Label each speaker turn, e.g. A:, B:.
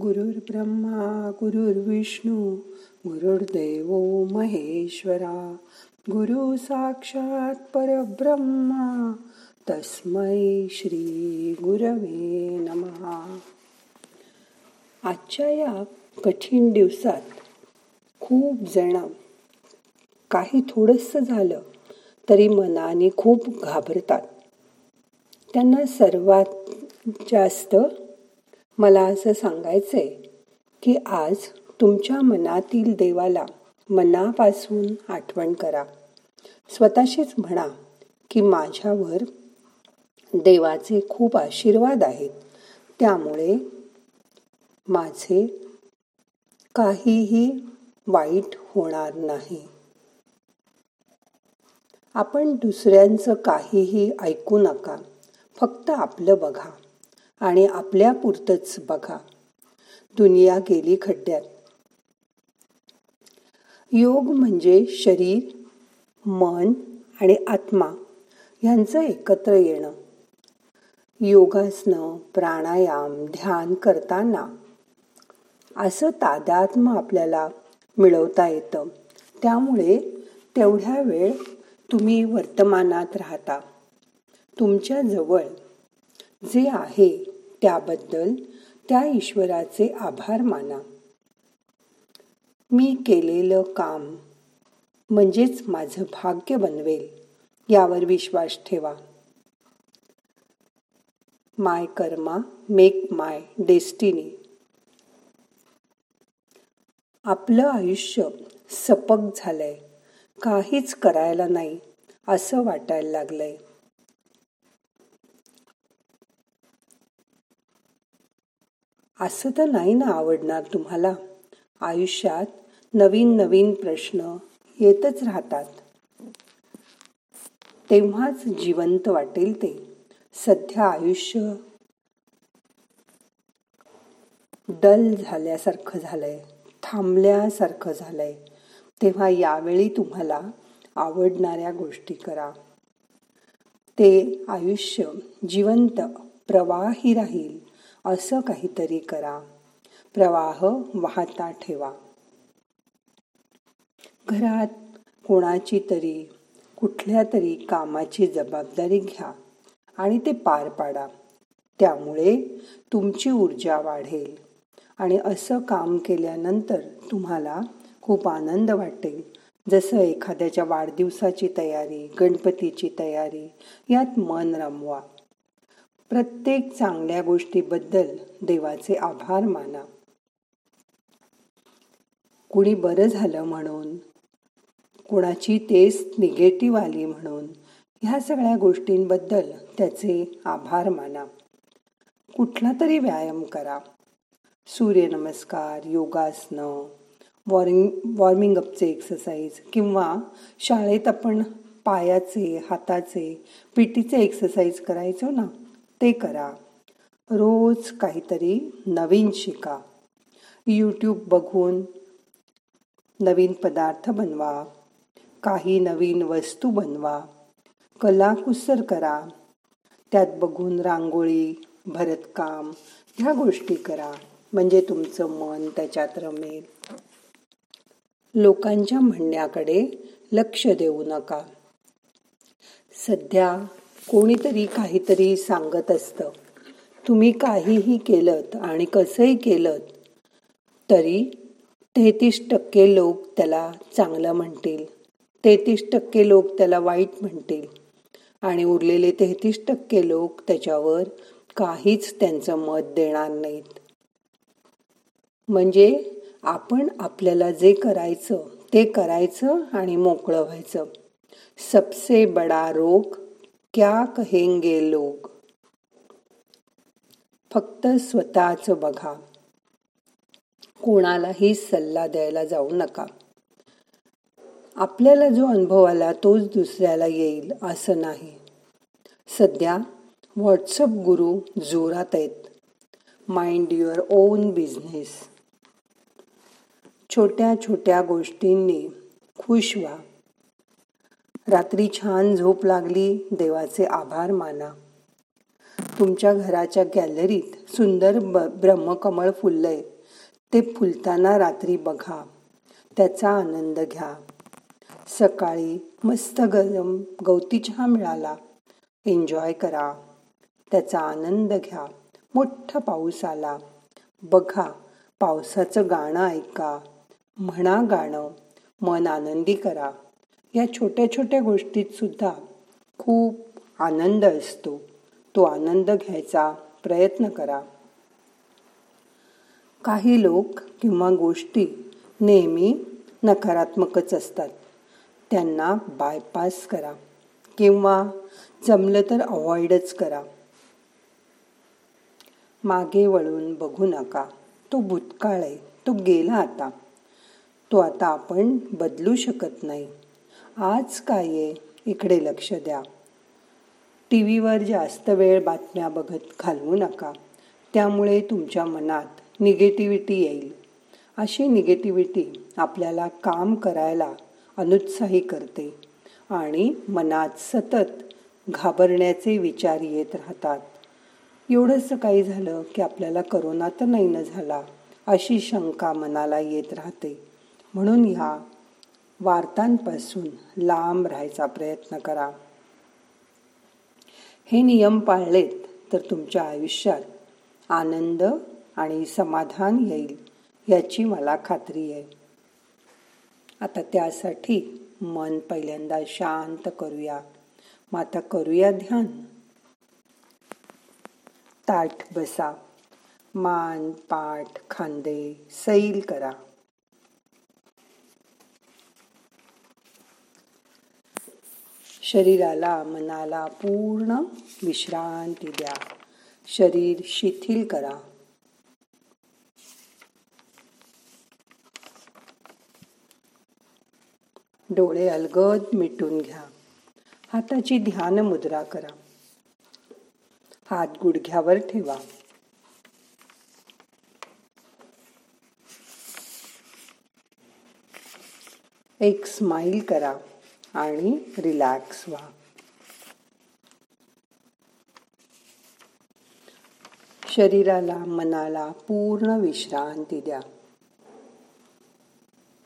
A: गुरुर्ब्रह्मा गुरुर्विष्णू गुरुर्देव महेश्वरा गुरु साक्षात परब्रह्मा तस्मै श्री गुरवे नमहा आजच्या या कठीण दिवसात खूप जण काही थोडस झालं तरी मनाने खूप घाबरतात. त्यांना सर्वात जास्त मला असं सांगायचंय की आज तुमच्या मनातील देवाला मनापासून आठवण करा. स्वतःशीच म्हणा की माझ्यावर देवाचे खूप आशीर्वाद आहेत. त्यामुळे माझे काहीही वाईट होणार नाही. आपण दुसऱ्यांचं काहीही ऐकू नका. फक्त आपलं बघा. आणि आपल्या पुरतच बघा. दुनिया गेली खड्ड्यात. योग म्हणजे शरीर मन आणि आत्मा यांचं एकत्र येणं. योगासनं प्राणायाम ध्यान करताना असं तादात्म आपल्याला मिळवता येतं. त्यामुळे तेवढ्या वेळ तुम्ही वर्तमानात राहता. तुमच्या जवळ जे आहे त्याबद्दल त्या ईश्वराचे आभार माना. मी केलेलं काम म्हणजेच माझं भाग्य बनवेल यावर विश्वास ठेवा. My karma make my destiny. आपलं आयुष्य सपक झालंय काहीच करायला नाही असं वाटायला लागलंय. असं तर नाही ना आवडणार तुम्हाला. आयुष्यात नवीन नवीन प्रश्न येतच राहतात. तेव्हाच जिवंत वाटेल ते. सध्या आयुष्य डल झाल्यासारखं झालंय थांबल्यासारखं झालंय. तेव्हा यावेळी तुम्हाला आवडणाऱ्या गोष्टी करा. ते आयुष्य जिवंत प्रवाही राहील. असं काहीतरी करा. प्रवाह वाहता ठेवा. घरात कोणाची तरी कुठल्या तरी कामाची जबाबदारी घ्या आणि ते पार पाडा. त्यामुळे तुमची ऊर्जा वाढेल. आणि असं काम केल्यानंतर तुम्हाला खूप आनंद वाटेल. जसं एखाद्याच्या वाढदिवसाची तयारी गणपतीची तयारी यात मन रमवा. प्रत्येक चांगल्या गोष्टीबद्दल देवाचे आभार माना. कुणी बरं झालं म्हणून कुणाची टेस्ट निगेटिव्ह आली म्हणून ह्या सगळ्या गोष्टींबद्दल त्याचे आभार माना. कुठला तरी व्यायाम करा. सूर्यनमस्कार योगासनं वॉर्मिंग वॉर्मिंग अपचे एक्सरसाइज किंवा शाळेत आपण पायाचे हाताचे पिटीचे एक्सरसाइज करायचो ना? ते करा. रोज काहीतरी नवीन शिका. यूट्यूब बघून नवीन पदार्थ बनवा. काही नवीन वस्तू बनवा. कलाकुसर करा. त्यात बघून रांगोळी भरतकाम ह्या गोष्टी करा. म्हणजे तुमचं मन त्याच्यात रमेल. लोकांच्या म्हणण्याकडे लक्ष देऊ नका. सध्या कोणीतरी काहीतरी सांगत असतं. तुम्ही काहीही केलं आणि कसंही केलं तरी तेहतीस टक्के लोक त्याला चांगलं म्हणतील. तेहतीस टक्के लोक त्याला वाईट म्हणतील. आणि उरलेले तेहतीस टक्के लोक त्याच्यावर काहीच त्यांचं मत देणार नाहीत. म्हणजे आपण आपल्याला जे करायचं ते करायचं आणि मोकळं व्हायचं. सबसे बडा रोग क्या कहेंगे लोग? फक्त स्वतःच बघा. कोणालाही सल्ला द्यायला जाऊ नका. आपल्याला जो अनुभव आला तोच दुसऱ्याला येईल असं नाही. सध्या व्हॉट्सअप गुरु जोरात आहेत. माइंड युअर ओन बिझनेस छोट्या छोट्या गोष्टींनी खुश व्हा. रात्री छान झोप लागली देवाचे आभार माना. तुमच्या घराच्या गॅलरीत सुंदर ब ब्रह्मकमळ फुललंय. ते फुलताना रात्री बघा. त्याचा आनंद घ्या. सकाळी मस्त गरम गवती चहा मिळाला. एन्जॉय करा. त्याचा आनंद घ्या. मोठा पाऊस आला. बघा पावसाचं गाणं ऐका. म्हणा गाणं. मन आनंदी करा. या छोट्या छोट्या गोष्टीत सुद्धा खूप आनंद असतो. तो आनंद घ्यायचा प्रयत्न करा. काही लोक किंवा गोष्टी नेहमी नकारात्मकच असतात. त्यांना बायपास करा किंवा जमलं तर अवॉइडच करा. मागे वळून बघू नका. तो भूतकाळ आहे. तो गेला आता. तो आता आपण बदलू शकत नाही. आज काय आहे? इकडे लक्ष द्या. टी व्हीवर जास्त वेळ बातम्या बघत घालवू नका. त्यामुळे तुमच्या मनात निगेटिव्हिटी येईल. अशी निगेटिव्हिटी आपल्याला काम करायला अनुत्साही करते आणि मनात सतत घाबरण्याचे विचार येत राहतात. एवढंसं काही झालं की आपल्याला करोना तर नाही न झाला अशी शंका मनाला येत राहते. म्हणून ह्या वार्तांपासून लांब राहायचा प्रयत्न करा. हे नियम पाळलेत तर तुमच्या आयुष्यात आनंद आणि समाधान येईल याची मला खात्री आहे. आता त्यासाठी मन पहिल्यांदा शांत करूया. मग आता करूया ध्यान. ताठ बसा. मान पाठ खांदे सैल करा. शरीराला मनाला पूर्ण विश्रांती द्या. शरीर शिथिल करा. डोळे अलगद मिटून घ्या. हाताची ध्यान मुद्रा करा. हात गुडघ्यावर ठेवा. एक स्माईल करा. आणि रिलॅक्स व्हा. शरीराला मनाला पूर्ण विश्रांती द्या.